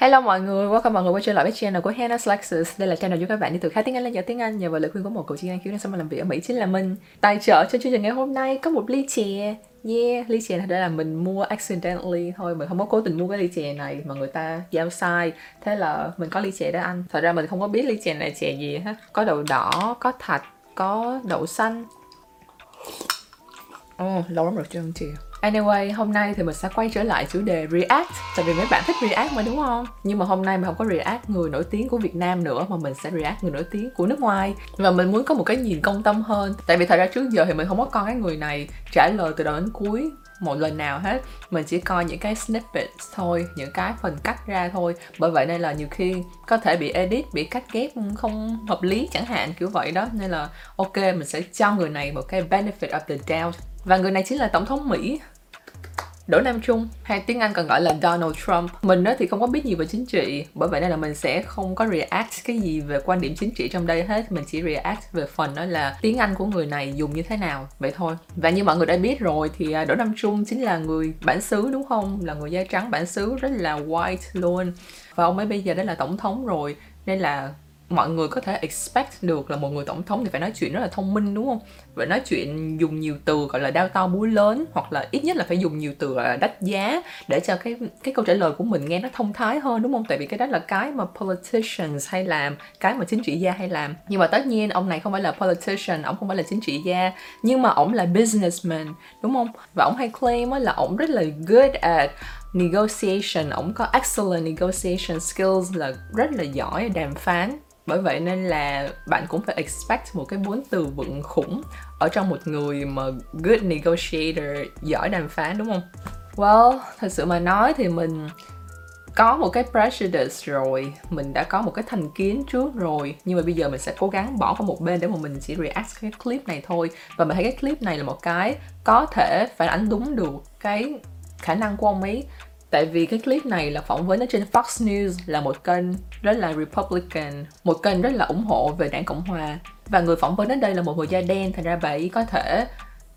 Hello mọi người, welcome mọi người quay trở lại với channel của Hannah Lexus. Đây là channel giúp các bạn đi từ khá tiếng Anh lên giỏi tiếng Anh nhờ vào lời khuyên của một cậu chuyên Anh khiếu đang sống và làm việc ở Mỹ chính là mình. Tài trợ cho chương trình ngày hôm nay có một ly chè. Yeah, ly chè này đây là mình mua accidentally thôi, mình không có cố tình mua cái ly chè này mà người ta giao sai. Thế là mình có ly chè để ăn. Thật ra mình không có biết ly chè này chè gì hết. Có đậu đỏ, có thạch, có đậu xanh. Ồ, oh, lâu lắm rồi chưa ăn chè. Anyway, hôm nay thì mình sẽ quay trở lại chủ đề React. Tại vì mấy bạn thích React mà đúng không? Nhưng mà hôm nay mình không có React người nổi tiếng của Việt Nam nữa Mà mình sẽ React người nổi tiếng của nước ngoài. Và mình muốn có một cái nhìn công tâm hơn. Tại vì thật ra trước giờ thì mình không có coi cái người này trả lời từ đầu đến cuối một lần nào hết. Mình chỉ coi những cái snippets thôi những cái phần cắt ra thôi. Bởi vậy nên là nhiều khi có thể bị edit bị cắt ghép không hợp lý chẳng hạn kiểu vậy đó. Nên là ok mình sẽ cho người này một cái benefit of the doubt và người này chính là tổng thống Mỹ, Đỗ Nam Trung. Hay tiếng Anh còn gọi là Donald Trump. Mình thì không có biết nhiều về chính trị, bởi vậy nên là mình sẽ không có react cái gì về quan điểm chính trị trong đây hết. Mình chỉ react về phần đó là tiếng Anh của người này dùng như thế nào, vậy thôi. Và như mọi người đã biết rồi thì à, Đỗ Nam Trung chính là người bản xứ đúng không? Là người da trắng bản xứ rất là white luôn. Và ông ấy bây giờ đã là tổng thống rồi, nên là mọi người có thể expect được là một người tổng thống thì phải nói chuyện rất là thông minh, đúng không? Phải nói chuyện dùng nhiều từ, gọi là đao to búa lớn, hoặc là ít nhất là phải dùng nhiều từ, gọi là, đắt giá để cho cái cái câu trả lời của mình nghe nó thông thái hơn, đúng không? Tại vì cái đó là cái mà politicians hay làm, cái mà chính trị gia hay làm. Nhưng mà tất nhiên, ông này không phải là politician, ông không phải là chính trị gia, nhưng mà ông là businessman, đúng không? Và ông hay claim là ông rất là good at negotiation. Ông có excellent negotiation skills là rất là giỏi đàm phán. Bởi vậy nên là bạn cũng phải expect một cái bốn từ vựng khủng ở trong một người mà good negotiator, giỏi đàm phán, đúng không? Well, thật sự mà nói thì mình có một cái prejudice rồi. Mình đã có một cái thành kiến trước rồi. Nhưng mà bây giờ mình sẽ cố gắng bỏ qua một bên để mà mình chỉ react cái clip này thôi. Và mình thấy cái clip này là một cái có thể phản ánh đúng được cái khả năng của ông ấy. Tại vì cái clip này là phỏng vấn ở trên Fox News là một kênh rất là Republican, một kênh rất là ủng hộ về đảng Cộng Hòa. Và người phỏng vấn ở đây là một người da đen, thành ra bà ấy có thể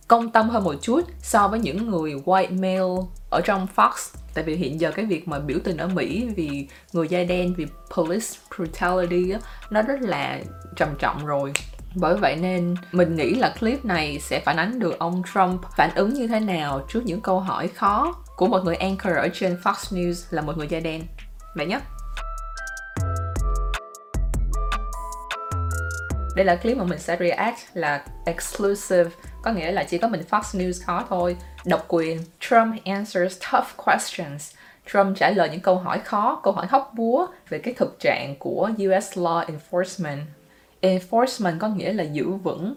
công tâm hơn một chút so với những người white male ở trong Fox. Tại vì hiện giờ cái việc mà biểu tình ở Mỹ vì người da đen vì police brutality nó rất là trầm trọng rồi. Bởi vậy nên mình nghĩ là clip này sẽ phản ánh được ông Trump phản ứng như thế nào trước những câu hỏi khó của một người anchor ở trên Fox News là một người da đen. Vậy nhé. Đây là clip mà mình sẽ react là exclusive, có nghĩa là chỉ có mình Fox News có thôi. Độc quyền, Trump answers tough questions. Trump trả lời những câu hỏi khó, câu hỏi hóc búa về cái thực trạng của US law enforcement. Enforcement có nghĩa là giữ vững,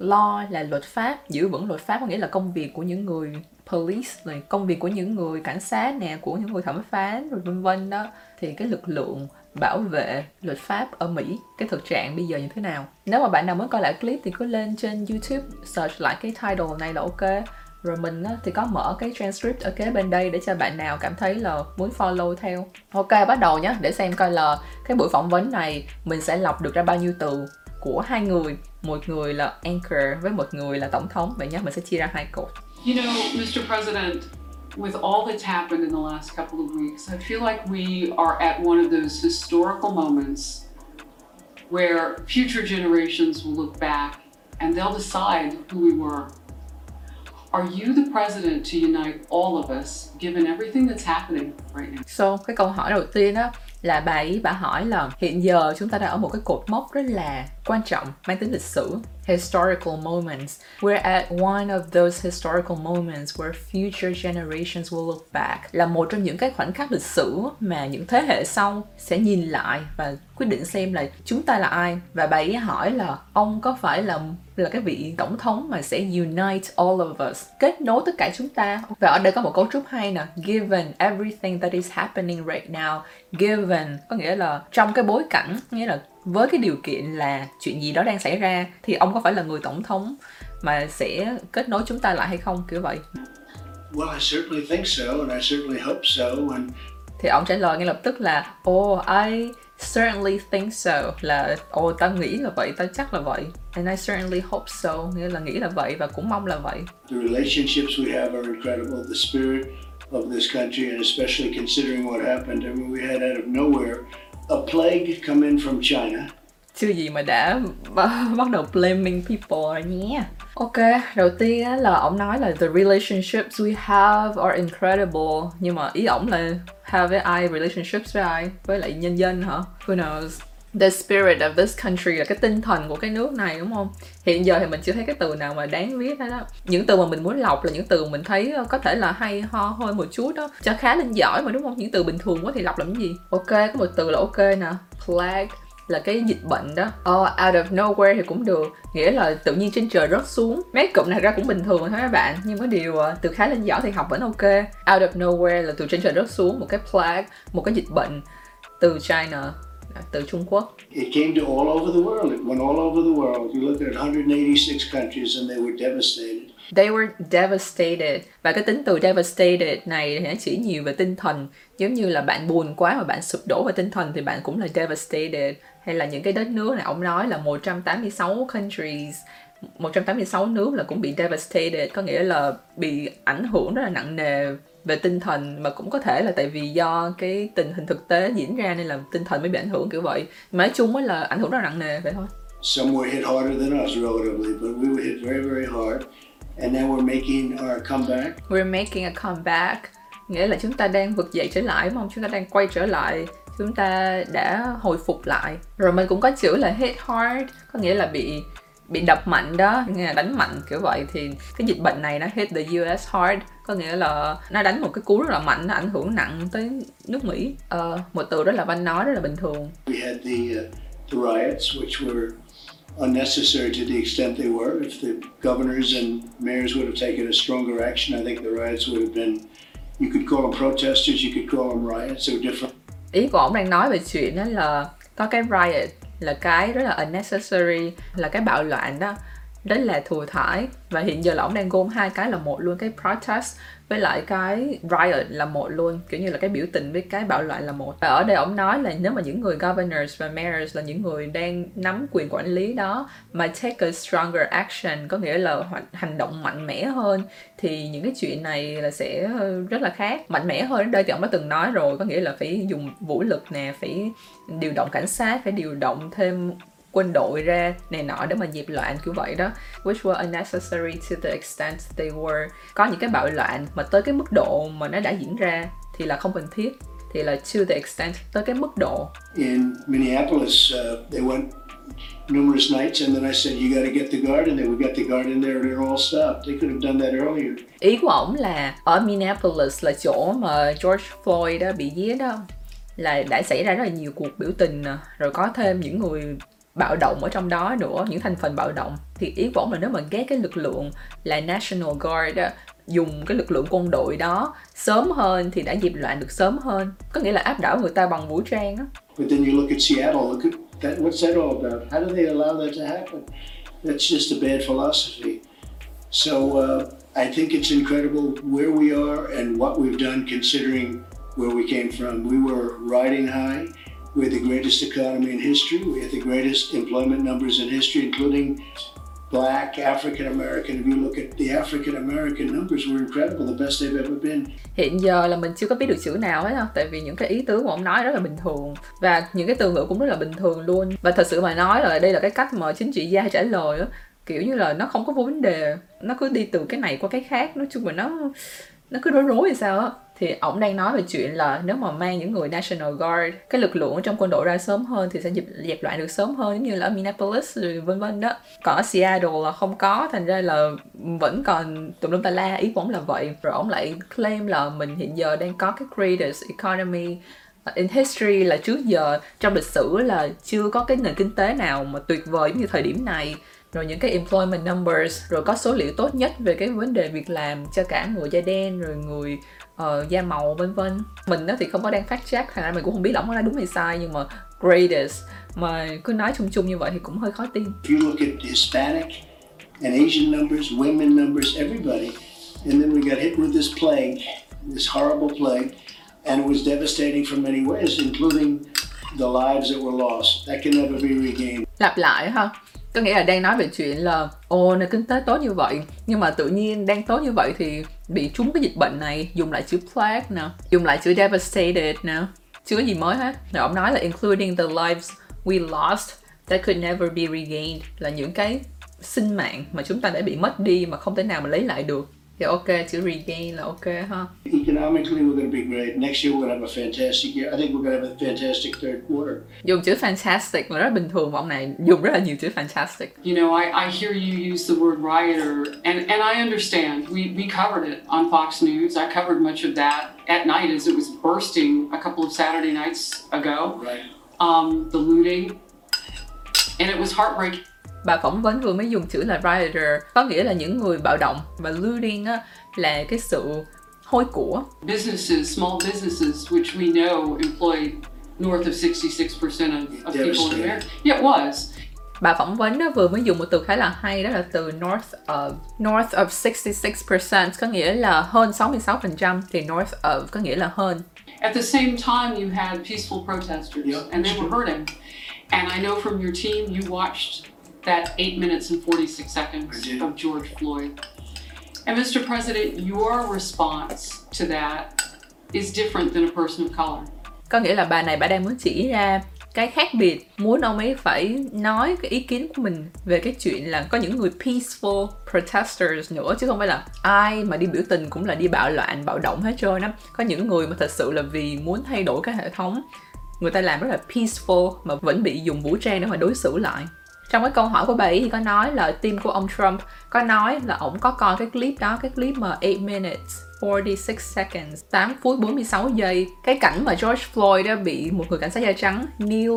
law là luật pháp, giữ vững luật pháp có nghĩa là công việc của những người police là công việc của những người cảnh sát nè, của những người thẩm phán rồi vân vân đó, thì cái lực lượng bảo vệ luật pháp ở Mỹ, cái thực trạng bây giờ như thế nào? Nếu mà bạn nào muốn coi lại clip thì cứ lên trên YouTube, search lại cái title này là ok. Rồi mình thì có mở cái transcript ở kế bên đây để cho bạn nào cảm thấy là muốn follow theo. Ok, bắt đầu nhé để xem coi là cái buổi phỏng vấn này mình sẽ lọc được ra bao nhiêu từ của hai người. Một người là anchor với một người là tổng thống. Vậy nhé mình sẽ chia ra hai cột. You know, Mr. President, with all that's happened in the last couple of weeks, I feel like we are at one of those historical moments where future generations will look back and they'll decide who we were. Are you the president to unite all of us, given everything that's happening right now? So, cái câu hỏi đầu tiên đó là bà ấy bà hỏi là hiện giờ chúng ta đang ở một cái cột mốc rất là quan trọng mang tính lịch sử historical moments. We're at one of those historical moments where future generations will look back. Là một trong những cái khoảnh khắc lịch sử mà những thế hệ sau sẽ nhìn lại và quyết định xem là chúng ta là ai. Và bà ấy hỏi là ông có phải là là cái vị tổng thống mà sẽ unite all of us, kết nối tất cả chúng ta. Và ở đây có một cấu trúc hay nè, given everything that is happening right now, given có nghĩa là trong cái bối cảnh, nghĩa là với cái điều kiện là chuyện gì đó đang xảy ra thì ông có phải là người tổng thống mà sẽ kết nối chúng ta lại hay không kiểu vậy Well, I certainly think so, and I certainly hope so. And thì ông trả lời ngay lập tức là Oh, I certainly think so là Oh, tao nghĩ là vậy, tao chắc là vậy. And I certainly hope so nghĩa là nghĩ là vậy và cũng mong là vậy. The relationships we have are incredible. The spirit of this country, and especially considering what happened. I mean, we had out of nowhere a plague come in from China. chưa gì mà đã bắt đầu blaming people rồi nhé Ok, đầu tiên á, là ông nói là the relationships we have are incredible Nhưng mà ý ổng là have với ai, relationships với ai? Với lại nhân dân hả? Who knows? The spirit of this country là cái tinh thần của cái nước này đúng không? Hiện giờ thì mình chưa thấy cái từ nào mà đáng viết hết đó Những từ mà mình muốn lọc là những từ mình thấy ờ, có thể là hay ho hơi một chút đó Cho khá lên giỏi mà đúng không? Những từ bình thường quá thì lọc làm gì? Ok, có một từ là ok nè. Plague là cái dịch bệnh đó. Oh, out of nowhere thì cũng được. Nghĩa là tự nhiên trên trời rớt xuống. Mấy cụm này ra cũng bình thường thôi các bạn. Nhưng có điều ờ, từ khá lên giỏi thì học vẫn ok. Out of nowhere là từ trên trời rớt xuống một cái plague một cái dịch bệnh từ China từ Trung Quốc. It came to all over the world. It went all over the world. You look at 186 countries and they were devastated. They were devastated. Và cái tính từ devastated này thì nó chỉ nhiều về tinh thần. Giống như là bạn buồn quá mà bạn sụp đổ về tinh thần thì bạn cũng là devastated. Hay là những cái đất nước này ông nói là 186 countries 186 nước là cũng bị devastated có nghĩa là bị ảnh hưởng rất là nặng nề về tinh thần mà cũng có thể là tại vì do cái tình hình thực tế diễn ra nên là tinh thần mới bị ảnh hưởng kiểu vậy mà nói chung mới là ảnh hưởng rất nặng nề vậy thôi Some were hit harder than us relatively, but we were hit very, very hard. And now we're making our comeback. We're making a comeback. Nghĩa là chúng ta đang vực dậy trở lại đúng không? Chúng ta đang quay trở lại chúng ta đã hồi phục lại rồi mình cũng có chữ là hit hard có nghĩa là bị bị đập mạnh đó đánh mạnh kiểu vậy thì cái dịch bệnh này nó hit the US hard. Có nghĩa là nó đánh một cái cú rất là mạnh nó ảnh hưởng nặng tới nước Mỹ. Uh, một từ đó là văn nói rất là bình thường. We had the, uh, the riots which were unnecessary to the extent they were. If the governors and mayors would have taken a stronger action I think the riots would have been you could call them protesters you could call them riots they're different. Ý của ông đang nói về chuyện đó là có cái riot là cái rất là unnecessary, là cái bạo loạn đó. Đấy là thừa thải. Và hiện giờ là ông đang gom hai cái là một luôn, cái protest với lại cái riot là một luôn, kiểu như là cái biểu tình với cái bạo loạn là một. Và ở đây ông nói là nếu mà những người governors và mayors là những người đang nắm quyền quản lý đó, mà take a stronger action, có nghĩa là hành động mạnh mẽ hơn, thì những cái chuyện này là sẽ rất là khác. Mạnh mẽ hơn đây thì ông đã từng nói rồi, có nghĩa là phải dùng vũ lực nè, phải điều động cảnh sát, phải điều động thêm quân đội ra này nọ để mà dẹp loạn kiểu vậy đó. Which were unnecessary to the extent they were. Có những cái bạo loạn mà tới cái mức độ mà nó đã diễn ra thì là không cần thiết thì là to the extent tới cái mức độ. In Minneapolis uh, they went numerous nights and then I said you got to get the guard in there. We got the guard in there and it all stopped. They could have done that earlier. Ý của ổng là ở Minneapolis là chỗ mà George Floyd đã bị giết đó là đã xảy ra rất là nhiều cuộc biểu tình rồi có thêm những người bạo động ở trong đó nữa những thành phần bạo động thì ý của ông là nếu mà ghét cái lực lượng là National Guard đó, dùng cái lực lượng quân đội đó sớm hơn thì đã dịp loạn được sớm hơn có nghĩa là áp đảo người ta bằng vũ trang á But then you look at Seattle, look at that, what's that all about? How do they allow that to happen? That's just a bad philosophy. So uh, I think it's incredible where we are and what we've done considering where we came from. We were riding high. We're the greatest economy in history. We have the greatest employment numbers in history, including black, African American. If you look at the African American numbers, were incredible, the best they've ever been. Hiện giờ là mình chưa có biết được chữ nào hết đâu, tại vì những cái ý tứ của ông nói rất là bình thường và những cái từ ngữ cũng rất là bình thường luôn. Và thật sự mà nói là đây là cái cách mà chính trị gia trả lời đó kiểu như là nó không có vấn đề nó cứ đi từ cái này qua cái khác nói chung là nó nó cứ rối rối thì sao á thì ổng đang nói về chuyện là nếu mà mang những người National Guard cái lực lượng trong quân đội ra sớm hơn thì sẽ dẹp, dẹp loạn được sớm hơn giống như là ở Minneapolis rồi vân vân đó. Còn ở Seattle là không có thành ra là vẫn còn tùm lum tà la ý của ổng là vậy. Rồi ổng lại claim là mình hiện giờ đang có cái greatest economy in history là trước giờ trong lịch sử là chưa có cái nền kinh tế nào mà tuyệt vời như thời điểm này. Rồi những cái employment numbers rồi có số liệu tốt nhất về cái vấn đề việc làm cho cả người da đen rồi người uh, da màu vân vân mình đó thì không có đang fact check thành ra mình cũng không biết ổng nói đúng hay sai nhưng mà greatest mà cứ nói chung chung như vậy thì cũng hơi khó tin If you look at Hispanic and Asian numbers, women numbers, everybody, and then we got hit with this plague, this horrible plague, and it was devastating from many ways, including the lives that were lost. That can never be regained. lặp lại ha có nghĩa là đang nói về chuyện là ồ nền kinh tế tốt như vậy nhưng mà tự nhiên đang tốt như vậy thì bị trúng cái dịch bệnh này, dùng lại chữ plague nè, dùng lại chữ devastated nè chưa có gì mới hết? Rồi ông nói là including the lives we lost that could never be regained, là những cái sinh mạng mà chúng ta đã bị mất đi mà không thể nào mà lấy lại được. Thì ok chữ regain là ok ha Economically, we're going to be great. Next year, we're going to have a fantastic year. I think we're going to have a fantastic third quarter. dùng chữ fantastic mà rất bình thường mà ông này dùng rất là nhiều chữ fantastic You know, I, I hear you use the word rioter, and, and I understand. We, we covered it on Fox News. I covered much of that at night as it was bursting a couple of Saturday nights ago. Right. Um, the looting, and it was heartbreaking. Bà phỏng vấn vừa mới dùng chữ là rioter có nghĩa là những người bạo động và looting á, là cái sự hôi của Businesses, small businesses, which we know employ north of 66% of, of people in. America. Yeah, it was. bà phỏng vấn đó vừa mới dùng một từ khá là hay đó là từ north of north of 66% có nghĩa là hơn 66% thì north of có nghĩa là hơn At the same time, you had peaceful protesters, Yeah, and they were hurting. And I know from your team, you watched that eight minutes and 46 seconds of George Floyd. And Mr. President, your response to that is different than a person of color. có nghĩa là bà này bà đang muốn chỉ ra cái khác biệt muốn ông ấy phải nói cái ý kiến của mình về cái chuyện là có những người peaceful protesters nữa chứ không phải là ai mà đi biểu tình cũng là đi bạo loạn bạo động hết trơn á có những người mà thật sự là vì muốn thay đổi cái hệ thống người ta làm rất là peaceful mà vẫn bị dùng vũ trang để mà đối xử lại trong cái câu hỏi của bà ấy thì có nói là team của ông Trump có nói là ông có coi cái clip đó, cái clip mà 8 minutes 46 seconds 8 phút 46 giây. Cái cảnh mà George Floyd đã bị một người cảnh sát da trắng kneel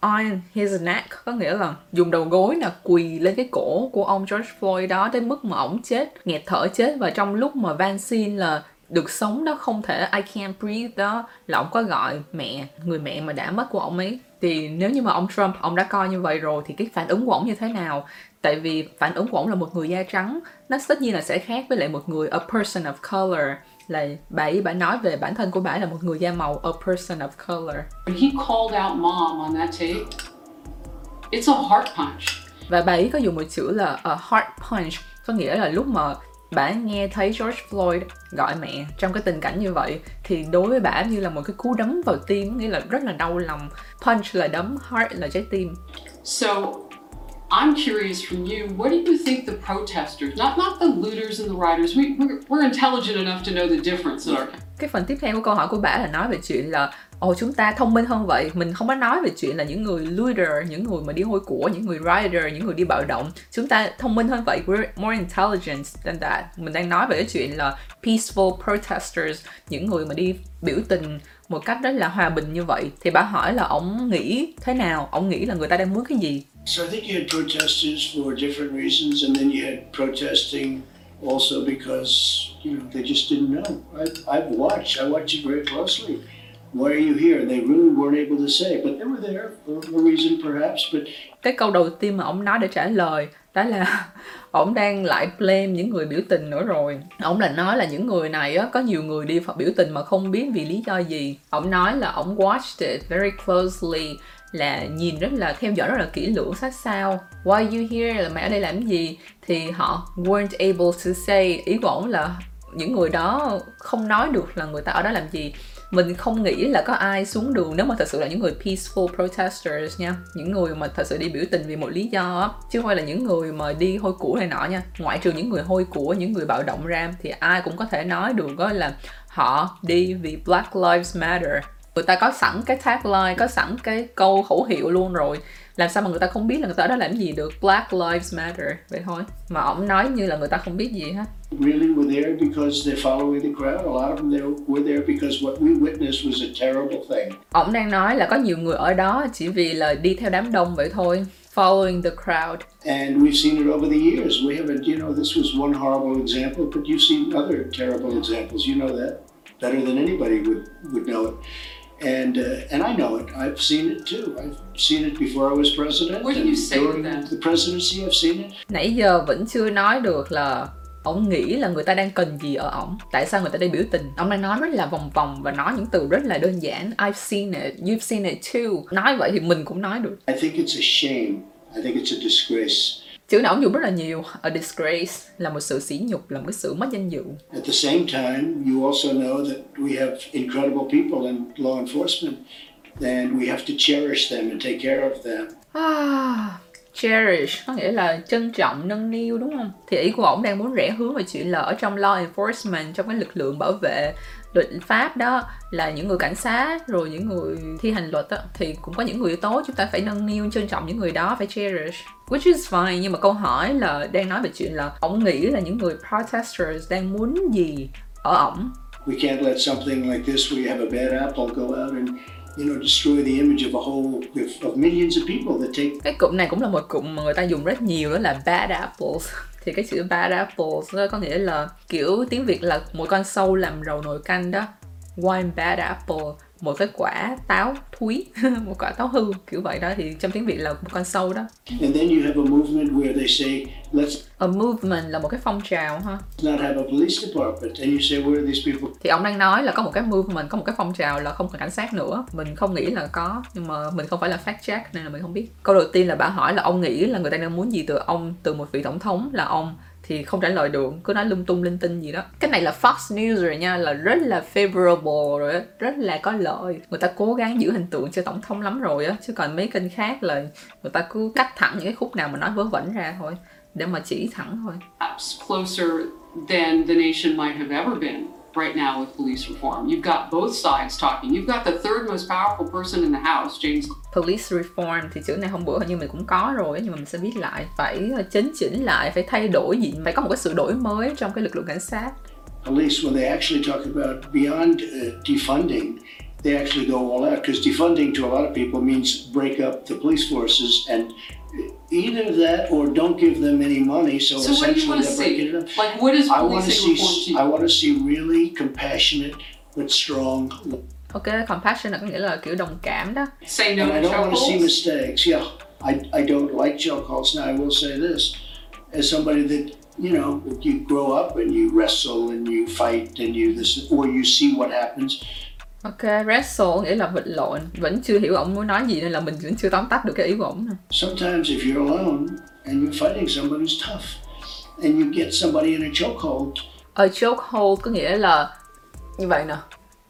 on his neck, có nghĩa là dùng đầu gối là quỳ lên cái cổ của ông George Floyd đó đến mức mà ổng chết, nghẹt thở chết. Và trong lúc mà van xin là được sống đó, không thể, I can't breathe đó, là ông có gọi mẹ, người mẹ mà đã mất của ông ấy thì nếu như mà ông Trump ông đã coi như vậy rồi thì cái phản ứng của ông như thế nào? Tại vì phản ứng của ông là một người da trắng nó tất nhiên là sẽ khác với lại một người a person of color. Là bà ấy bà nói về bản thân của bà ấy là một người da màu a person of color. He called out mom on that tape, it's a heart punch. và bà ấy có dùng một chữ là a heart punch có nghĩa là lúc mà bà nghe thấy George Floyd gọi mẹ trong cái tình cảnh như vậy thì đối với bà như là một cái cú đấm vào tim nghĩa là rất là đau lòng. Punch là đấm heart là trái tim. So I'm curious from you, what do you think the protesters, not not the looters and the rioters, we, we're, we're intelligent enough to know the difference in our cái phần tiếp theo của câu hỏi của bà là nói về chuyện là ồ chúng ta thông minh hơn vậy. Mình không có nói về chuyện là những người looter những người mà đi hôi của những người rioter những người đi bạo động. Chúng ta thông minh hơn vậy. We're more intelligent than that. Mình đang nói về cái chuyện là peaceful protesters những người mà đi biểu tình một cách rất là hòa bình như vậy. Thì bà hỏi là ông nghĩ thế nào? Ông nghĩ là người ta đang muốn cái gì? So I think you had protesters for different reasons, and then you had protesting also because you know they just didn't know. I, I've watched. I watched it very closely. Why are you here? They really weren't able to say, but they were there for a reason, perhaps. But cái câu đầu tiên mà ông nói để trả lời đó là ông đang lại blame những người biểu tình nữa rồi. Ông là nói là những người này á có nhiều người đi biểu tình mà không biết vì lý do gì. Ông nói là ông watched it very closely là nhìn rất là theo dõi rất là kỹ lưỡng sát sao. Why you here? Là mày ở đây làm gì? Thì họ weren't able to say. Ý của ông là những người đó không nói được là người ta ở đó làm gì mình không nghĩ là có ai xuống đường nếu mà thật sự là những người peaceful protesters nha. Những người mà thật sự đi biểu tình vì một lý do á, chứ không phải là những người mà đi hôi của này nọ nha. Ngoại trừ những người hôi của, những người bạo động ram thì ai cũng có thể nói được đó là họ đi vì Black Lives Matter. Người ta có sẵn cái tagline, có sẵn cái câu khẩu hiệu luôn rồi làm sao mà người ta không biết là người ta đó làm gì được Black Lives Matter vậy thôi mà ổng nói như là người ta không biết gì hết really were there because they're following the crowd. A lot of them they were there because what we witnessed was a terrible thing. ổng đang nói là có nhiều người ở đó chỉ vì là đi theo đám đông vậy thôi following the crowd And we've seen it over the years. We haven't, you know, this was one horrible example, but you've seen other terrible examples. You know that better than anybody would, would know it. And uh, and I know it. I've seen it too. I've seen it before I was president. And you say to during them? the presidency, I've seen it. nãy giờ vẫn chưa nói được là ông nghĩ là người ta đang cần gì ở ổng tại sao người ta đi biểu tình ông đang nói rất là vòng vòng và nói những từ rất là đơn giản I've seen it you've seen it too nói vậy thì mình cũng nói được I think it's a shame. I think it's a disgrace chữ này ông dùng rất là nhiều a disgrace là một sự sỉ nhục là một cái sự mất danh dự At the same time, you also know that we have incredible people in law enforcement, and we have to cherish them and take care of them. Ah, cherish có nghĩa là trân trọng nâng niu đúng không? Thì ý của ổng đang muốn rẽ hướng về chuyện là ở trong law enforcement trong cái lực lượng bảo vệ luật pháp đó là những người cảnh sát rồi những người thi hành luật đó, thì cũng có những người yếu tố chúng ta phải nâng niu trân trọng những người đó phải cherish. Which is fine nhưng mà câu hỏi là đang nói về chuyện là ông nghĩ là những người protesters đang muốn gì ở ổng? We can't let something like this, where you have a bad apple, go out and cái cụm này cũng là một cụm mà người ta dùng rất nhiều, đó là bad apples. Thì cái chữ bad apples đó có nghĩa là kiểu tiếng việt là một con sâu làm rầu nồi canh đó. One bad apple một cái quả táo thúi một quả táo hư kiểu vậy đó thì trong tiếng việt là một con sâu đó. And then you have a movement where they say, let's a movement là một cái phong trào ha. not have a police department. And you say, where are these people? thì ông đang nói là có một cái movement có một cái phong trào là không cần cảnh sát nữa. Mình không nghĩ là có nhưng mà mình không phải là fact check nên là mình không biết. Câu đầu tiên là bà hỏi là ông nghĩ là người ta đang muốn gì từ ông từ một vị tổng thống là ông thì không trả lời được cứ nói lung tung linh tinh gì đó. Cái này là Fox News rồi nha là rất là favorable rồi đó, rất là có lợi. Người ta cố gắng giữ hình tượng cho tổng thống lắm rồi á chứ còn mấy kênh khác là người ta cứ cắt thẳng những cái khúc nào mà nói vớ vẩn ra thôi để mà chỉ thẳng thôi. Closer than the nation might have ever been right now with police reform. You've got both sides talking. You've got the third most powerful person in the House, James police reform thì chữ này hôm bữa như mình cũng có rồi nhưng mà mình sẽ viết lại phải ờ, chấn chỉnh lại phải thay đổi gì phải có một cái sự đổi mới trong cái lực lượng cảnh sát Police, when they actually talk about beyond uh, defunding, they actually go all out because defunding to a lot of people means break up the police forces and either that or don't give them any money. So, So what do you essentially want to they're see? breaking it up. Like, what is I want to policing see. reform to I you? want to see really compassionate but strong. ok compassion là có nghĩa là kiểu đồng cảm đó Say no And I to don't want to see chokeholds? mistakes. Yeah, I, I don't like chokeholds. Now I will say this, as somebody that you know, you grow up and you wrestle and you fight and you this or you see what happens. Ok wrestle nghĩa là vật lộn. Vẫn chưa hiểu ổng muốn nói gì nên là mình vẫn chưa tóm tắt được cái ý của ổng nè. Sometimes if you're alone and you're fighting somebody who's tough, and you get somebody in a chokehold, a chokehold có nghĩa là như vậy nè.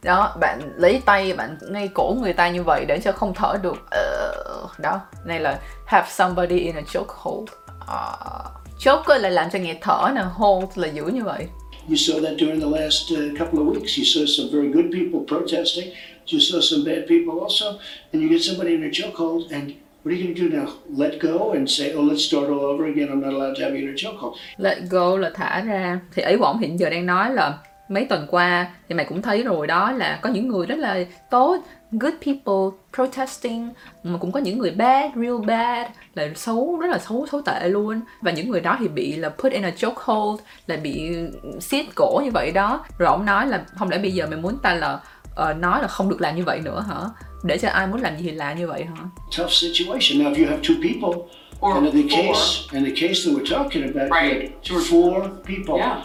Đó bạn lấy tay bạn ngay cổ người ta như vậy để cho không thở được. Ờ, đó này là have somebody in a chokehold. Uh, choke là làm cho nghẹt thở nè hold là giữ như vậy you saw that during the last uh, couple of weeks. You saw some very good people protesting. You saw some bad people also, and you get somebody in a chokehold, and what are you going to do now? Let go and say, "Oh, let's start all over again. I'm not allowed to have you in a chokehold." let go là thả ra thì ý ông hiện giờ đang nói là mấy tuần qua thì mày cũng thấy rồi đó là có những người rất là tốt good people protesting mà cũng có những người bad real bad là xấu rất là xấu xấu tệ luôn và những người đó thì bị là put in a chokehold là bị siết cổ như vậy đó rồi ông nói là không lẽ bây giờ mày muốn ta là ờ, nói là không được làm như vậy nữa hả để cho ai muốn làm gì thì làm như vậy hả Tough situation. Now, if you have two people, Or and in the case, in the case that we're talking about, Right. you had George- four people, Yeah.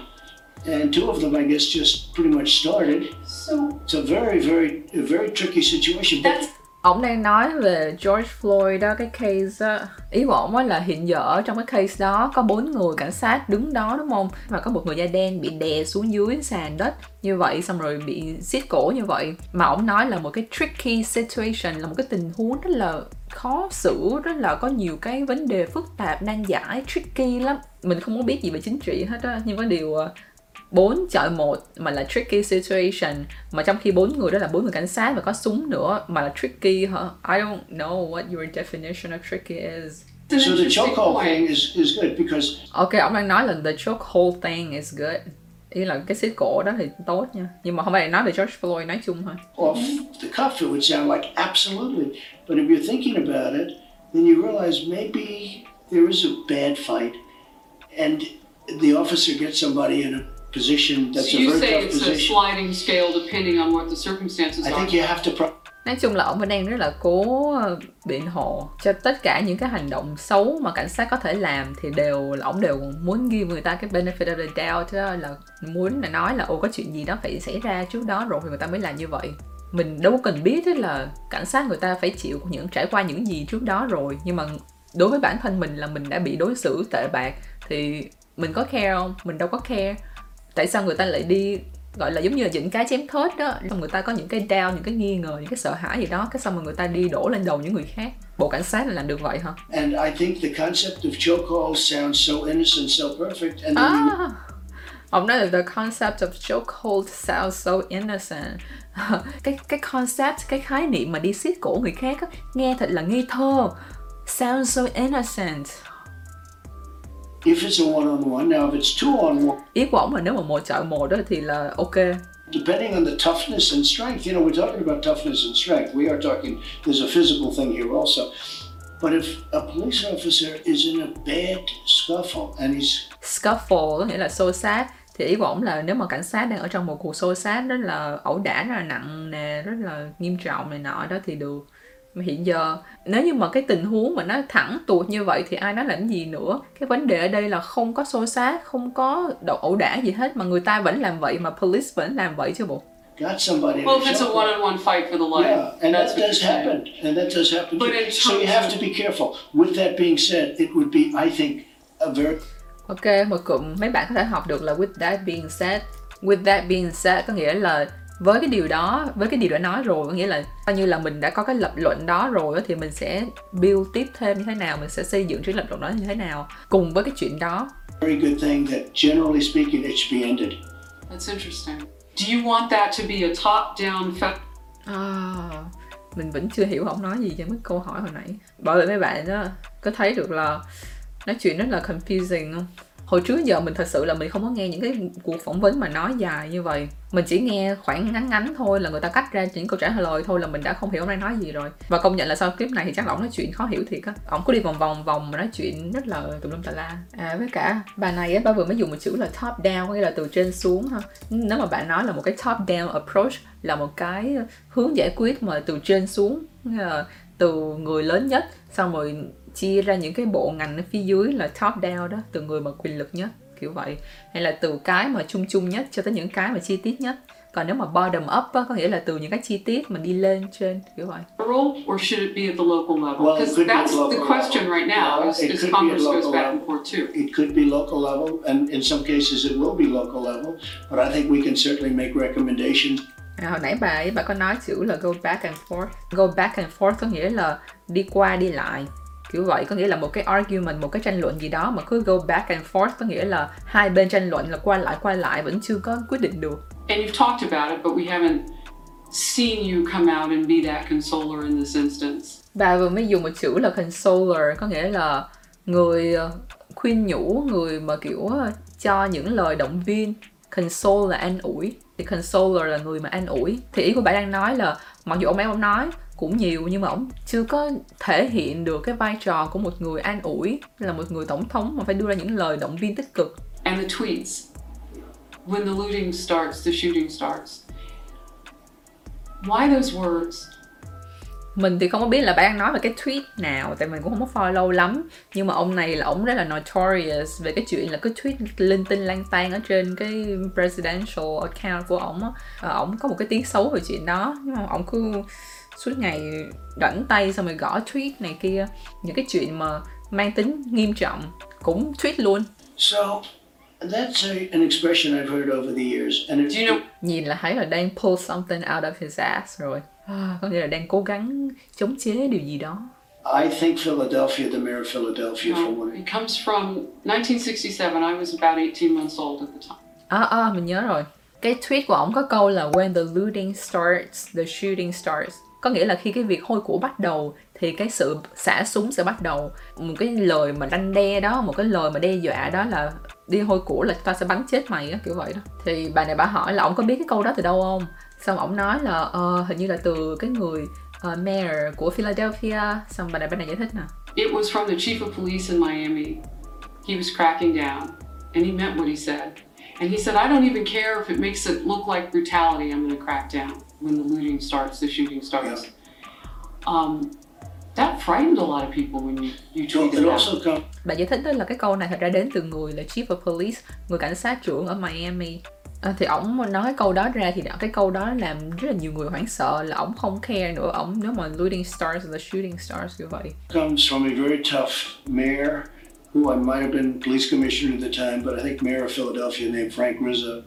And two of them, I guess, just pretty much started. So It's a very, very, a very tricky situation. But that's Ông đang nói về George Floyd đó, cái case á. Ý của ông á là hiện giờ ở trong cái case đó có bốn người cảnh sát đứng đó đúng không? Và có một người da đen bị đè xuống dưới sàn đất như vậy xong rồi bị siết cổ như vậy. Mà ông nói là một cái tricky situation là một cái tình huống rất là khó xử, rất là có nhiều cái vấn đề phức tạp nan giải, tricky lắm. Mình không có biết gì về chính trị hết á, nhưng có điều ờ, bốn chọi một mà là tricky situation. Mà trong khi bốn người đó là bốn người cảnh sát và có súng nữa mà là tricky hả? I don't know what your definition of tricky is. So the chokehold thing is, is good because ok ông đang nói là the chokehold thing is good. Ý là cái siết cổ đó thì tốt nha. Nhưng mà không phải nói về George Floyd nói chung thôi. Off the cuff, it would sound like absolutely. But if you're thinking about it, then you realize maybe there is a bad fight, and the officer gets somebody in a position that's So a you very say tough it's a position. sliding scale depending on what the circumstances I are. think you have to. Pro- nói chung là ông vẫn đang rất là cố ờ, biện hộ cho tất cả những cái hành động xấu mà cảnh sát có thể làm thì đều là ông đều muốn ghi người ta cái benefit of the doubt đó là muốn là nói là ồ có chuyện gì đó phải xảy ra trước đó rồi thì người ta mới làm như vậy mình đâu có cần biết ấy là cảnh sát người ta phải chịu những trải qua những gì trước đó rồi nhưng mà đối với bản thân mình là mình đã bị đối xử tệ bạc thì mình có care không mình đâu có care tại sao người ta lại đi gọi là giống như là dĩnh cá chém thớt đó? Xong người ta có những cái doubt những cái nghi ngờ những cái sợ hãi gì đó cái xong rồi người ta đi đổ lên đầu những người khác. Bộ cảnh sát là làm được vậy hả? And I think the concept of chokehold sounds so innocent, so perfect. And then à, ông nói là the concept of chokehold sounds so innocent. Cái cái concept cái khái niệm mà đi siết cổ người khác á, nghe thật là ngây thơ. Sounds so innocent if it's a one-on-one, now if it's two-on-one, ý của ông là nếu mà một chọi một đó thì là ok depending on the toughness and strength, you know, we're talking about toughness and strength. We are talking, there's a physical thing here also. But if a police officer is in a bad scuffle and he's scuffle có nghĩa là xô xát thì ý của ông là nếu mà cảnh sát đang ở trong một cuộc xô xát rất là ẩu đả rất là nặng nề rất là nghiêm trọng này nọ đó thì được mà hiện giờ nếu như mà cái tình huống mà nó thẳng tuột như vậy thì ai nói làm gì nữa cái vấn đề ở đây là không có xô xát không có đậu ẩu đả gì hết mà người ta vẫn làm vậy mà police vẫn làm vậy chứ bộ got somebody Well, if it's a one-on-one fight for the life, Yeah, and that's that does saying. happen, and that does happen. But too. So you have to be careful. With that being said, it would be, I think, a very Ok, một cụm mấy bạn có thể học được là with that being said. With that being said có nghĩa là với cái điều đó, với cái điều đã nói rồi, có nghĩa là coi như là mình đã có cái lập luận đó rồi á, thì mình sẽ build tiếp thêm như thế nào, mình sẽ xây dựng cái lập luận đó như thế nào cùng với cái chuyện đó. very good thing that, generally speaking, it should be ended. That's interesting. Do you want that to be a top-down fe- À, mình vẫn chưa hiểu ông nói gì trong cái câu hỏi hồi nãy. Bởi vậy mấy bạn đó có thấy được là nói chuyện rất là confusing không? Hồi trước giờ mình thật sự là mình không có nghe những cái cuộc phỏng vấn mà nói dài như vậy. Mình chỉ nghe khoảng ngắn ngắn thôi là người ta cắt ra những câu trả lời thôi là mình đã không hiểu ông đang nói gì rồi. Và công nhận là sau clip này thì chắc là ông nói chuyện khó hiểu thiệt á. Ông cứ đi vòng vòng vòng mà nói chuyện rất là tùm lum tà la. À với cả bà này á, bà vừa mới dùng một chữ là top down có nghĩa là từ trên xuống ha. Nếu mà bạn nói là một cái top down approach là một cái hướng giải quyết mà từ trên xuống từ người lớn nhất xong rồi chia ra những cái bộ ngành ở phía dưới là top down đó từ người mà quyền lực nhất kiểu vậy hay là từ cái mà chung chung nhất cho tới những cái mà chi tiết nhất còn nếu mà bottom up á, có nghĩa là từ những cái chi tiết mà đi lên trên kiểu vậy federal or should it be at the local level? Because be that's local the question level. right now, Yeah, is, it is be Congress goes local back level. and forth too. It could be local level, and in some cases it will be local level, but I think we can certainly make recommendations. À, hồi nãy bà ấy bà có nói chữ là go back and forth go back and forth có nghĩa là đi qua đi lại kiểu vậy có nghĩa là một cái argument một cái tranh luận gì đó mà cứ go back and forth có nghĩa là hai bên tranh luận là qua lại qua lại vẫn chưa có quyết định được. And you've talked about it, but we haven't seen you come out and be that consoler in this instance. bà vừa mới dùng một chữ là consoler có nghĩa là người ờ, khuyên nhủ người mà kiểu ờ, cho những lời động viên. Console là an ủi. Thì consoler là người mà an ủi. Thì ý của bà đang nói là mặc dù ông ấy ông nói cũng nhiều nhưng mà ông chưa có thể hiện được cái vai trò của một người an ủi là một người tổng thống mà phải đưa ra những lời động viên tích cực And the tweets. When the looting starts, the shooting starts. Why those words? mình thì không có biết là bạn nói về cái tweet nào tại mình cũng không có follow lắm nhưng mà ông này là ông rất là notorious về cái chuyện là cái tweet linh tinh lang tan ở trên cái presidential account của ổng á Ờ, ổng có một cái tiếng xấu về chuyện đó nhưng mà ổng cứ suốt ngày rảnh tay xong rồi gõ tweet này kia những cái chuyện mà mang tính nghiêm trọng cũng tweet luôn So that's a, an expression I've heard over the years, and it, Do you know nhìn là thấy là đang pull something out of his ass rồi À, có nghĩa là đang cố gắng chống chế điều gì đó I think Philadelphia, the mayor of Philadelphia, for No, one. it comes from 1967. I was about 18 months old at the time. À, à, mình nhớ rồi. Cái tweet của ổng có câu là When the looting starts, the shooting starts. Có nghĩa là khi cái việc hôi của bắt đầu thì cái sự xả súng sẽ bắt đầu. Một cái lời mà đanh đe đó, một cái lời mà đe dọa đó là đi hôi của là ta sẽ bắn chết mày á, kiểu vậy đó. Thì bà này bà hỏi là ông có biết cái câu đó từ đâu không? Xong ổng nói là ờ, hình như là từ cái người uh, mayor của Philadelphia. Xong bà này bà này giải thích nè. It was from the chief of police in Miami. He was cracking down, and he meant what he said. And he said, I don't even care if it makes it look like brutality, I'm going to crack down when the looting starts, the shooting starts. Um, that frightened a lot of people when you, you tweeted that. Bà giải thích đó là cái câu này thật ra đến từ người là chief of police, người cảnh sát trưởng ở Miami. À, thì ổng nói cái câu đó ra thì cái câu đó làm rất là nhiều người hoảng sợ là ổng không care nữa ổng nếu mà looting stars là shooting stars như vậy Comes from a very tough mayor who I might have been police commissioner at the time, but I think mayor of Philadelphia named Frank Rizzo.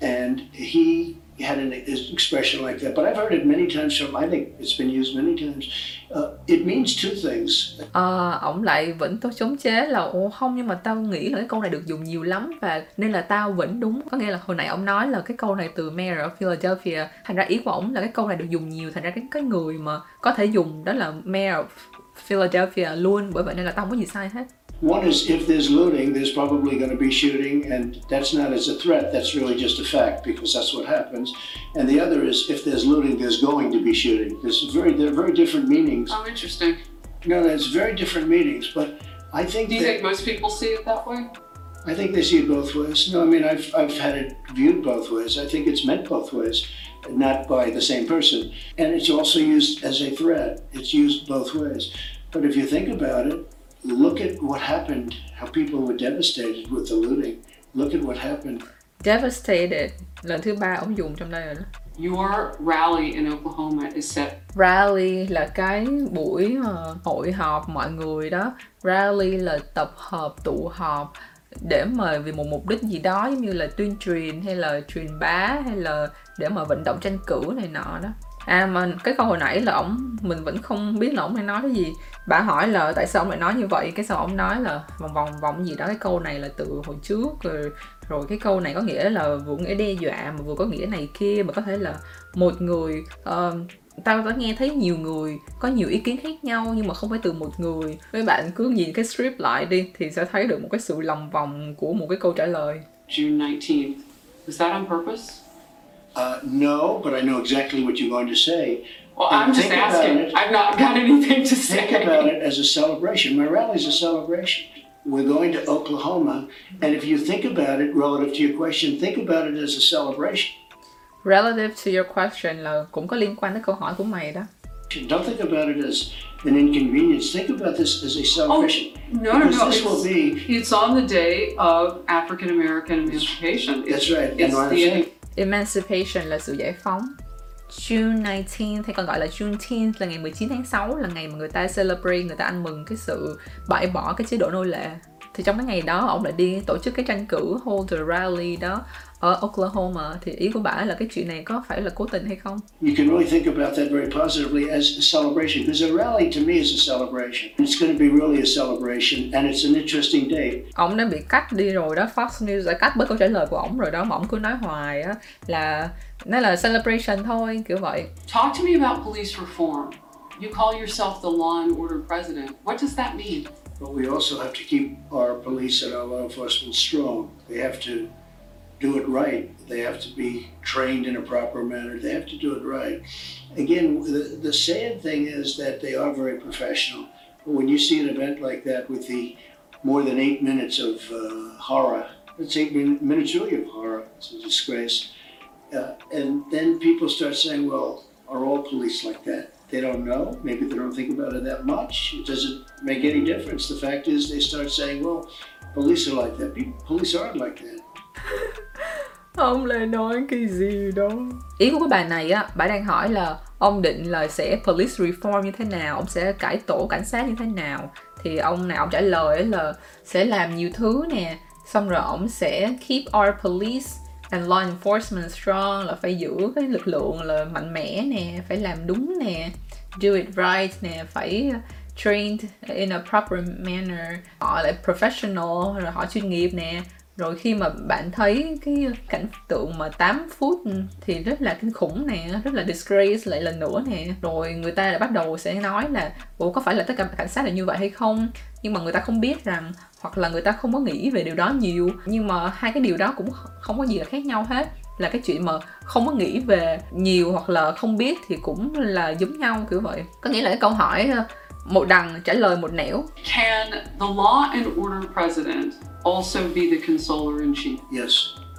And he had an expression like that, but I've heard it many times from, I think it's been used many times. Uh, it means two things. à, ổng lại vẫn tôi chống chế là ồ không nhưng mà tao nghĩ là cái câu này được dùng nhiều lắm và nên là tao vẫn đúng có nghĩa là hồi nãy ông nói là cái câu này từ mayor of Philadelphia thành ra ý của ổng là cái câu này được dùng nhiều thành ra cái cái người mà có thể dùng đó là mayor of Philadelphia luôn bởi vậy nên là tao không có gì sai hết One is if there's looting, there's probably going to be shooting, and that's not as a threat, that's really just a fact because that's what happens. And the other is if there's looting, there's going to be shooting. There's very, they're very different meanings. Oh, interesting. No, there's very different meanings, but I think Do you that, think most people see it that way? I think they see it both ways. No, I mean I've I've had it viewed both ways. I think it's meant both ways, not by the same person, and it's also used as a threat. It's used both ways. But if you think about it, look at what happened. How people were devastated with the looting. Look at what happened. devastated lần thứ ba ông dùng trong đây rồi đó Your rally in Oklahoma is set. rally là cái buổi ờ, hội họp mọi người đó rally là tập hợp tụ họp để mà vì một mục đích gì đó giống như là tuyên truyền hay là truyền bá hay là để mà vận động tranh cử này nọ đó à mà cái câu hồi nãy là ổng mình vẫn không biết là ổng đang nói cái gì bà hỏi là tại sao ông lại nói như vậy cái sao ổng nói là vòng vòng vòng gì đó cái câu này là từ hồi trước rồi rồi cái câu này có nghĩa là vừa nghĩa đe dọa mà vừa có nghĩa này kia mà có thể là một người ờ, uh, tao đã nghe thấy nhiều người có nhiều ý kiến khác nhau nhưng mà không phải từ một người mấy bạn cứ nhìn cái script lại đi thì sẽ thấy được một cái sự lòng vòng của một cái câu trả lời June 19th. Was that on purpose? Uh, no, but I know exactly what you're going to say. Well, And I'm just asking. It, I've not got anything to say. Think about it as a celebration. My rally's a celebration. We're going to Oklahoma, and if you think about it relative to your question, think about it as a celebration. relative to your question là cũng có liên quan đến câu hỏi của mày đó Don't think about it as an inconvenience. Think about this as a celebration. No, no, because no. this will It's, be. it's on the day of African American emancipation. That's right. It's And what the saying, emancipation là sự giải phóng June 19 hay còn gọi là Juneteenth là ngày 19 tháng 6 là ngày mà người ta celebrate, người ta ăn mừng cái sự bãi bỏ cái chế độ nô lệ. Thì trong cái ngày đó ông lại đi tổ chức cái tranh cử hold the rally đó ở Oklahoma thì ý của bà là cái chuyện này có phải là cố tình hay không? you can really think about that very positively as a celebration, because a rally to me is a celebration. It's going to be really a celebration, and it's an interesting date. Ông đã bị cắt đi rồi đó, Fox News đã cắt bớt câu trả lời của ông rồi đó mà ông cứ nói hoài á là nó là celebration thôi kiểu vậy. Talk to me about police reform. You call yourself the law and order president. What does that mean? But we also have to keep our police and our law enforcement strong. They have to do it right. They have to be trained in a proper manner. They have to do it right. Again, the, the sad thing is that they are very professional. But when you see an event like that with the more than eight minutes of uh, horror, it's eight min- minutes really of horror. It's a disgrace. Uh, and then people start saying, well, are all police like that? They don't know. Maybe they don't think about it that much. It doesn't make any difference. The fact is, they start saying, well, police are like that. People, police aren't like that. Ông lại nói cái gì đó? Ý của cái bà này á, bà đang hỏi là Ông định là sẽ police reform như thế nào Ông sẽ cải tổ cảnh sát như thế nào? Thì ông này ông trả lời là Sẽ làm nhiều thứ nè Xong rồi ông sẽ keep our police and law enforcement strong Là phải giữ cái lực lượng là mạnh mẽ nè Phải làm đúng nè Do it right nè Phải trained in a proper manner. Họ lại professional Rồi họ chuyên nghiệp nè rồi khi mà bạn thấy cái cảnh tượng mà 8 phút thì rất là kinh khủng nè, rất là disgrace lại lần nữa nè. Rồi người ta lại bắt đầu sẽ nói là, ủa, có phải là tất cả cảnh sát là như vậy hay không? Nhưng mà người ta không biết rằng, hoặc là người ta không có nghĩ về điều đó nhiều. Nhưng mà hai cái điều đó cũng không có gì là khác nhau hết. Là cái chuyện mà không có nghĩ về nhiều hoặc là không biết thì cũng là giống nhau kiểu vậy. Có nghĩa là cái câu hỏi một đằng trả lời một nẻo Can the law and order president also be the consoler in chief? Yes.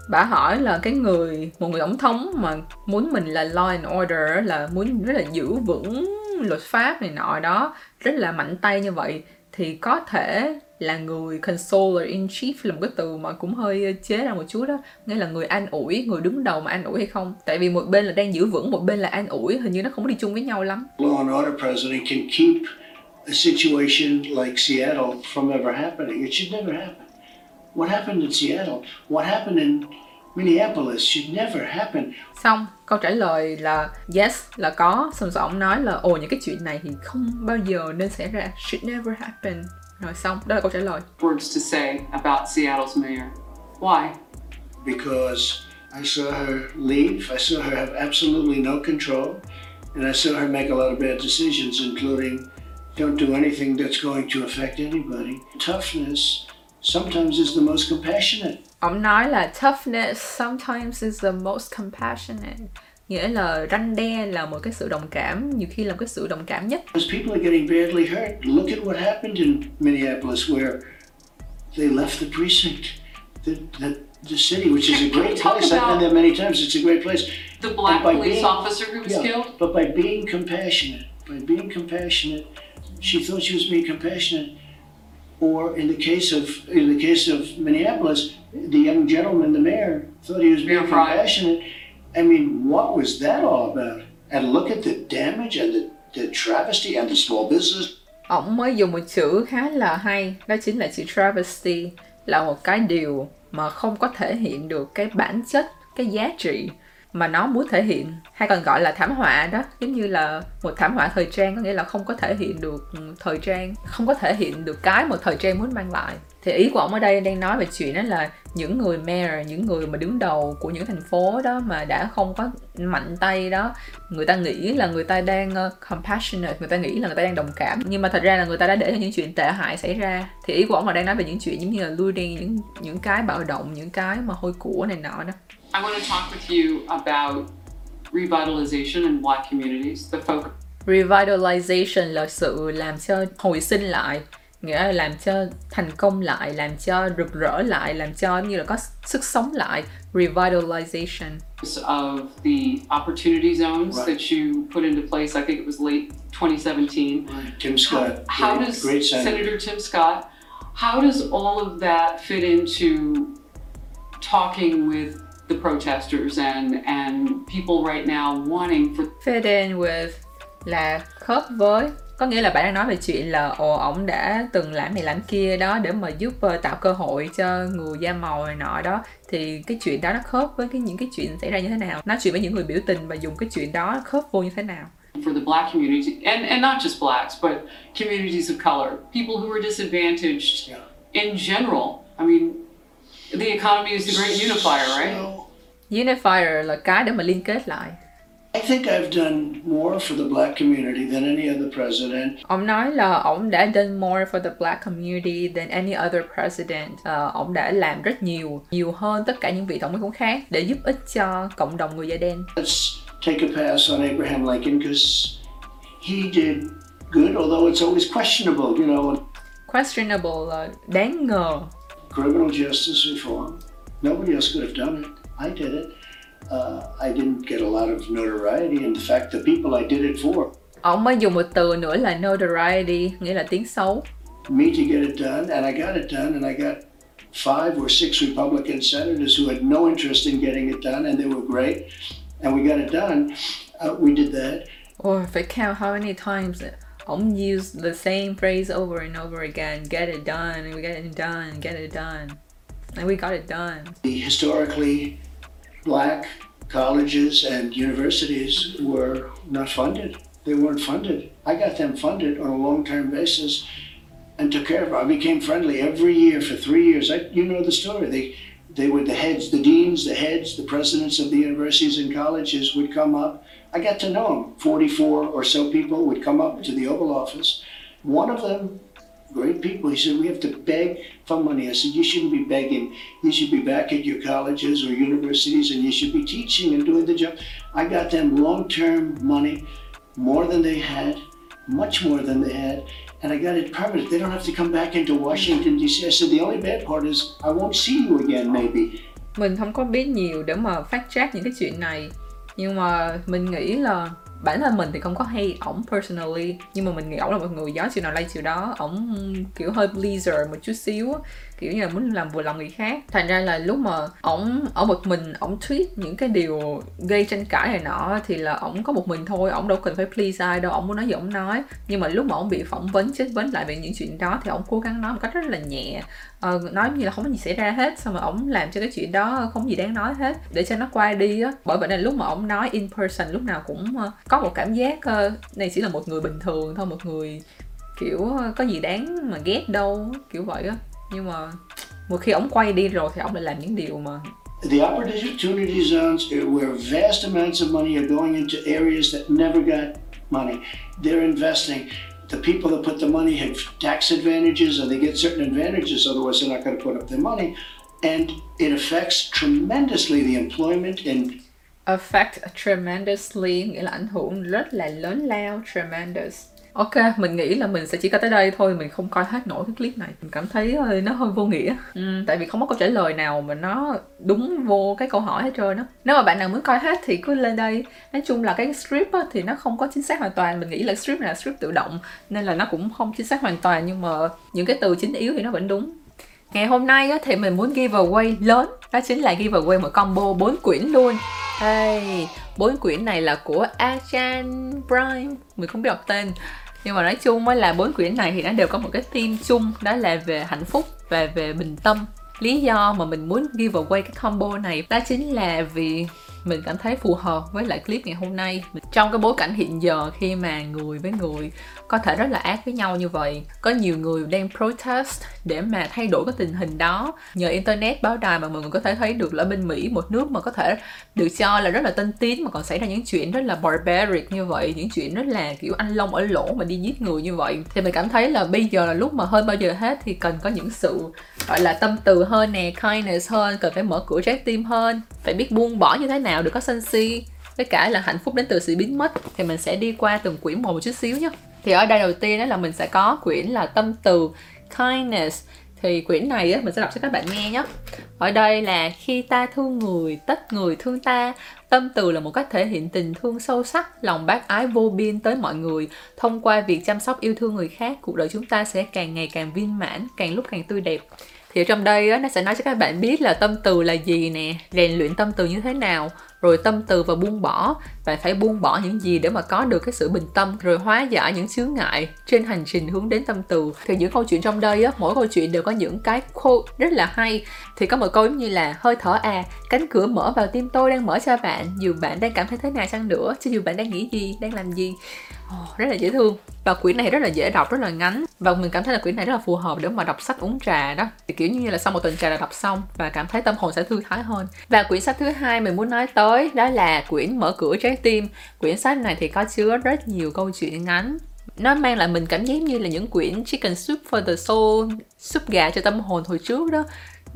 bà hỏi là cái người một người tổng thống mà muốn mình là law and order là muốn rất là giữ vững luật pháp này nọ đó rất là mạnh tay như vậy thì có thể là người consoler in chief là một cái từ mà cũng hơi chế ra một chút đó nghĩa là người an ủi người đứng đầu mà an ủi hay không tại vì một bên là đang giữ vững một bên là an ủi hình như nó không có đi chung với nhau lắm law and order president can keep a situation like Seattle from ever happening. It should never happen. What happened in Seattle, what happened in Minneapolis should never happen. xong câu trả lời là yes là có xong rồi ông nói là ồ những cái chuyện này thì không bao giờ nên xảy ra should never happen rồi xong đó là câu trả lời Words to say about Seattle's mayor. Why? Because I saw her leave, I saw her have absolutely no control, and I saw her make a lot of bad decisions, including don't do anything that's going to affect anybody. Toughness sometimes is the most compassionate. ông nói là toughness sometimes is the most compassionate nghĩa là răn đe là một cái sự đồng cảm nhiều khi là một cái sự đồng cảm nhất Because people are getting badly hurt. Look at what happened in Minneapolis, where they left the precinct, the, the, the city, which is a Can- can we great place. I've been there many times. It's a great place. The black police being- officer who was Yeah, killed? but by being compassionate, by being compassionate, she thought she was being compassionate. Or in the case of in the case of Minneapolis, the young gentleman, the mayor, thought he was being Mayor Frye. compassionate. I mean, what was that all about? And look at the damage and the, the travesty and the small business ông mới dùng một chữ khá là hay đó chính là chữ travesty là một cái điều mà không có thể hiện được cái bản chất cái giá trị mà nó muốn thể hiện, hay còn gọi là thảm họa đó. Giống như là một thảm họa thời trang, có nghĩa là không có thể hiện được thời trang, không có thể hiện được cái mà thời trang muốn mang lại thì ý của ông ở đây đang nói về chuyện đó là những người mayor những người mà đứng đầu của những thành phố đó mà đã không có mạnh tay đó người ta nghĩ là người ta đang ờ, compassionate người ta nghĩ là người ta đang đồng cảm. Nhưng mà thật ra là người ta đã để cho những chuyện tệ hại xảy ra. Thì ý của ông là đang nói về những chuyện giống như là looting những những cái bạo động những cái mà hôi của này nọ đó. I want to talk with you about revitalization in black communities, the focus revitalization là sự làm cho hồi sinh lại nghĩa là làm cho thành công lại làm cho rực rỡ lại làm cho như là có sức sống lại revitalization of the opportunity zones Right. that you put into place. I think it was late 2017. Tim Scott, How great, does great senator. Senator Tim Scott, how does all of that fit into talking with the protesters and and people right now wanting for fit in with là khớp với có nghĩa là bạn đang nói về chuyện là ồ ổng đã từng làm này làm kia đó để mà giúp ờ, tạo cơ hội cho người da màu này nọ đó thì cái chuyện đó nó khớp với cái những cái chuyện xảy ra như thế nào nói chuyện với những người biểu tình và dùng cái chuyện đó khớp vô như thế nào for the black community and, and not just blacks, but communities of color, people who are disadvantaged Yeah. in general. I mean, the economy is the great unifier, right? Unifier là cái để mà liên kết lại I think I've done more for the black community than any other president. Ông nói là ông đã done more for the black community than any other president. Ờ, ông đã làm rất nhiều, nhiều hơn tất cả những vị tổng thống khác để giúp ích cho cộng đồng người da đen. Let's take a pass on Abraham Lincoln because he did good, although it's always questionable, you know, Questionable là đáng ngờ. criminal justice reform. Nobody else could have done it. I did it. Uh, I didn't get a lot of notoriety. In fact, the people I did it for, Ông mới dùng một từ nữa là notoriety, nghĩa là tiếng xấu. me to get it done, and I got it done, and I got five or six Republican senators who had no interest in getting it done, and they were great, and we got it done. Uh, we did that. Or if I count how many times ông used the same phrase over and over again. Get it done, and we get it done, get it done. And we got it done. Historically black colleges and universities were not funded. They weren't funded. I got them funded on a long-term basis and took care of. I became friendly every year for three years. I, you know the story. They, they were the heads, the deans, the heads, the presidents of the universities and colleges would come up. I got to know them. 44 or so people would come up to the Oval Office. One of them great people. He said, We have to beg for money. I said, You shouldn't be begging. You should be back at your colleges or universities and you should be teaching and doing the job. I got them long term money, more than they had, much more than they had. And I got it permanent. They don't have to come back into Washington, D.C. I said, The only bad part is I won't see you again, maybe. mình không có biết nhiều để mà phát trác những cái chuyện này nhưng mà mình nghĩ là bản thân mình thì không có hay ổng personally, nhưng mà mình nghĩ ổng là một người gió chiều nào lay chiều đó. Ổng, kiểu, hơi pleaser một chút xíu kiểu như là muốn làm vừa lòng người khác. Thành ra là lúc mà ổng ở một mình ổng tweet những cái điều gây tranh cãi này nọ thì là ổng có một mình thôi ổng đâu cần phải please ai đâu ổng muốn nói gì ổng nói. Nhưng mà lúc mà ổng bị phỏng vấn chết vấn lại về những chuyện đó thì ổng cố gắng nói một cách rất là nhẹ. Ờ, nói như là không có gì xảy ra hết xong rồi ổng làm cho cái chuyện đó không gì đáng nói hết. Để cho nó qua đi á bởi vậy nên lúc mà ổng nói in person lúc nào cũng ờ, có một cảm giác ờ, này chỉ là một người bình thường thôi một người kiểu ờ, có gì đáng mà ghét đâu kiểu vậy á. Nhưng mà một khi ổng quay đi rồi thì ổng lại làm những điều mà The opportunity zones are where vast amounts of money are going into areas that never got money. They're investing. The people that put the money have tax advantages and they get certain advantages, otherwise, they're not going to put up their money. And it affects tremendously the employment and affect tremendously nghĩa là ảnh hưởng rất là lớn lao tremendous Ok, mình nghĩ là mình sẽ chỉ coi tới đây thôi, mình không coi hết nổi cái clip này. Mình cảm thấy nó hơi vô nghĩa. Ừ, tại vì không có câu trả lời nào mà nó đúng vô cái câu hỏi hết trơn á. Nếu mà bạn nào muốn coi hết thì cứ lên đây. Nói chung là cái script á, thì nó không có chính xác hoàn toàn. Mình nghĩ là script này là script tự động nên là nó cũng không chính xác hoàn toàn nhưng mà những cái từ chính yếu thì nó vẫn đúng. Ngày hôm nay á, thì mình muốn giveaway lớn Đó chính là giveaway một combo 4 quyển luôn Hey, 4 quyển này là của Achan Prime Mình không biết đọc tên nhưng mà nói chung mới là bốn quyển này thì nó đều có một cái theme chung, đó là về hạnh phúc và về bình tâm. Lý do mà mình muốn ghi vào quay cái combo này, đó chính là vì mình cảm thấy phù hợp với lại clip ngày hôm nay. Trong cái bối cảnh hiện giờ khi mà người với người có thể rất là ác với nhau như vậy. Có nhiều người đang protest để mà thay đổi cái tình hình đó. Nhờ internet, báo đài mà mọi người có thể thấy được là bên mỹ, một nước mà có thể được cho là rất là tân tiến mà còn xảy ra những chuyện rất là barbaric như vậy, những chuyện rất là kiểu anh long ở lỗ mà đi giết người như vậy. Thì mình cảm thấy là bây giờ là lúc mà hơn bao giờ hết thì cần có những sự, gọi là, tâm từ hơn nè, kindness hơn, cần phải mở cửa trái tim hơn. Phải biết buông bỏ như thế nào được có sân si. Với cả là hạnh phúc đến từ sự biến mất thì mình sẽ đi qua từng quyển một một chút xíu nhé thì ở đây đầu tiên đó là mình sẽ có quyển là tâm từ kindness. Thì quyển này á, mình sẽ đọc cho các bạn nghe nhé. Ở đây là khi ta thương người tất người thương ta. Tâm từ là một cách thể hiện tình thương sâu sắc lòng bác ái vô biên tới mọi người. Thông qua việc chăm sóc yêu thương người khác cuộc đời chúng ta sẽ càng ngày càng viên mãn càng lúc càng tươi đẹp thì ở trong đây á, nó sẽ nói cho các bạn biết là tâm từ là gì nè rèn luyện tâm từ như thế nào rồi tâm từ và buông bỏ. Bạn phải buông bỏ những gì để mà có được cái sự bình tâm rồi hóa giải những chướng ngại trên hành trình hướng đến tâm từ. Thì những câu chuyện trong đây á mỗi câu chuyện đều có những cái quote rất là hay. Thì có một câu giống như là hơi thở à cánh cửa mở vào tim tôi đang mở cho bạn. Dù bạn đang cảm thấy thế nào chăng nữa chứ dù bạn đang nghĩ gì đang làm gì. Oh, rất là dễ thương và quyển này rất là dễ đọc, rất là ngắn. Và mình cảm thấy là quyển này rất là phù hợp để mà đọc sách uống trà đó. Thì kiểu như là sau một tuần trà là đọc xong và cảm thấy tâm hồn sẽ thư thái hơn. Và quyển sách thứ hai mình muốn nói tới đó là quyển mở cửa trái tim. Quyển sách này thì có chứa rất nhiều câu chuyện ngắn. Nó mang lại mình cảm giác như là những quyển chicken soup for the soul, súp gà cho tâm hồn hồi trước đó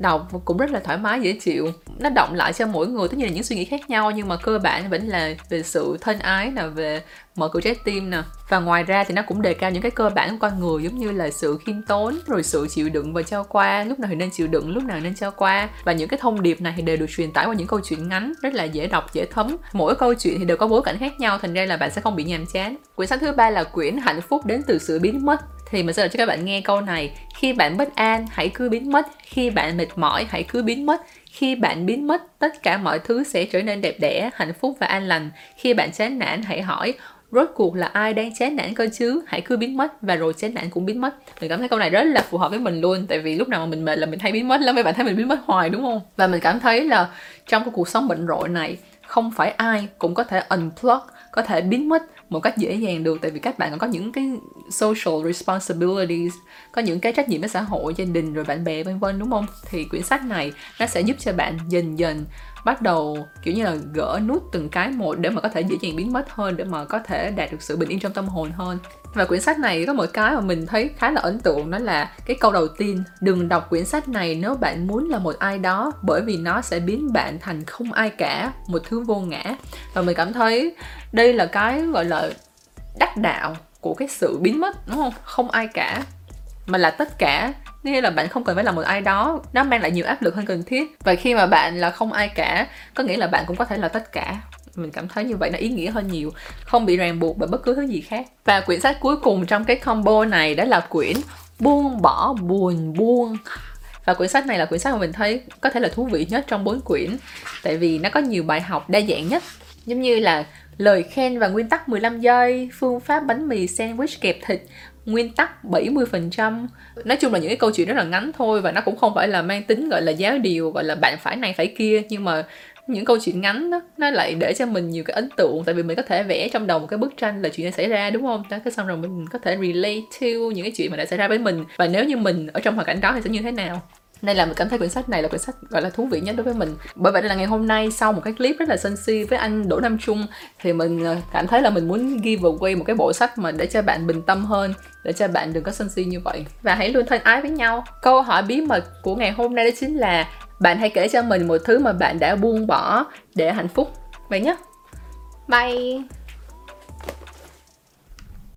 đọc cũng rất là thoải mái, dễ chịu. Nó động lại cho mỗi người, tất nhiên là những suy nghĩ khác nhau, nhưng mà cơ bản vẫn là về sự thân ái nè, về mở cửa trái tim nè. Và ngoài ra thì nó cũng đề cao những cái cơ bản của con người, giống như là sự khiêm tốn, rồi sự chịu đựng và cho qua. Lúc nào thì nên chịu đựng, lúc nào nên cho qua. Và những cái thông điệp này thì đều được truyền tải qua những câu chuyện ngắn, rất là dễ đọc, dễ thấm. Mỗi câu chuyện thì đều có bối cảnh khác nhau, thành ra là bạn sẽ không bị nhàm chán. Quyển sách thứ ba là quyển hạnh phúc đến từ sự biến mất thì mình sẽ đọc cho các bạn nghe câu này. Khi bạn bất an, hãy cứ biến mất. Khi bạn mệt mỏi, hãy cứ biến mất. Khi bạn biến mất, tất cả mọi thứ sẽ trở nên đẹp đẽ, hạnh phúc và an lành. Khi bạn chán nản, hãy hỏi, rốt cuộc là ai đang chán nản cơ chứ? Hãy cứ biến mất. Và rồi chán nản cũng biến mất. Mình cảm thấy câu này rất là phù hợp với mình luôn. Tại vì lúc nào mà mình mệt là mình hay biến mất lắm. Mấy bạn thấy mình biến mất hoài, đúng không? Và mình cảm thấy là trong cái cuộc sống bệnh rộn này, không phải ai cũng có thể unplug, có thể biến mất một cách dễ dàng được, tại vì các bạn còn có những cái social responsibilities, có những cái trách nhiệm với xã hội, gia đình rồi bạn bè, vân vân, đúng không? Thì quyển sách này nó sẽ giúp cho bạn dần dần bắt đầu kiểu như là gỡ nút từng cái một để mà có thể dễ dàng biến mất hơn, để mà có thể đạt được sự bình yên trong tâm hồn hơn. Và quyển sách này có một cái mà mình thấy khá là ấn tượng, đó là cái câu đầu tiên, đừng đọc quyển sách này nếu bạn muốn là một ai đó, bởi vì nó sẽ biến bạn thành không ai cả, một thứ vô ngã. Và mình cảm thấy đây là cái, gọi là, đắc đạo của cái sự biến mất, đúng không? Không ai cả, mà là tất cả nghĩa là bạn không cần phải là một ai đó nó mang lại nhiều áp lực hơn cần thiết. Và khi mà bạn là không ai cả có nghĩa là bạn cũng có thể là tất cả. Mình cảm thấy như vậy nó ý nghĩa hơn nhiều. Không bị ràng buộc bởi bất cứ thứ gì khác. Và quyển sách cuối cùng trong cái combo này đó là quyển buông bỏ buồn buông. Và quyển sách này là quyển sách mà mình thấy có thể là thú vị nhất trong bốn quyển. Tại vì nó có nhiều bài học đa dạng nhất. Giống như là lời khen và nguyên tắc 15 giây, phương pháp bánh mì sandwich kẹp thịt, nguyên tắc 70%. Nói chung là những cái câu chuyện rất là ngắn thôi và nó cũng không phải là mang tính gọi là giáo điều, gọi là bạn phải này phải kia. Nhưng mà những câu chuyện ngắn đó, nó lại để cho mình nhiều cái ấn tượng. Tại vì mình có thể vẽ trong đầu một cái bức tranh là chuyện đã xảy ra, đúng không? Đó, cái xong rồi mình có thể relate to những cái chuyện mà đã xảy ra với mình. Và nếu như mình ở trong hoàn cảnh đó thì sẽ như thế nào? Nên là mình cảm thấy quyển sách này là quyển sách, gọi là, thú vị nhất đối với mình. Bởi vậy là ngày hôm nay sau một cái clip rất là sân si với anh Đỗ Nam Trung, thì mình ờ, cảm thấy là mình muốn give away một cái bộ sách mà để cho bạn bình tâm hơn, để cho bạn đừng có sân si như vậy. Và hãy luôn thân ái với nhau. Câu hỏi bí mật của ngày hôm nay đó chính là bạn hãy kể cho mình một thứ mà bạn đã buông bỏ để hạnh phúc. Vậy nhé. Bye.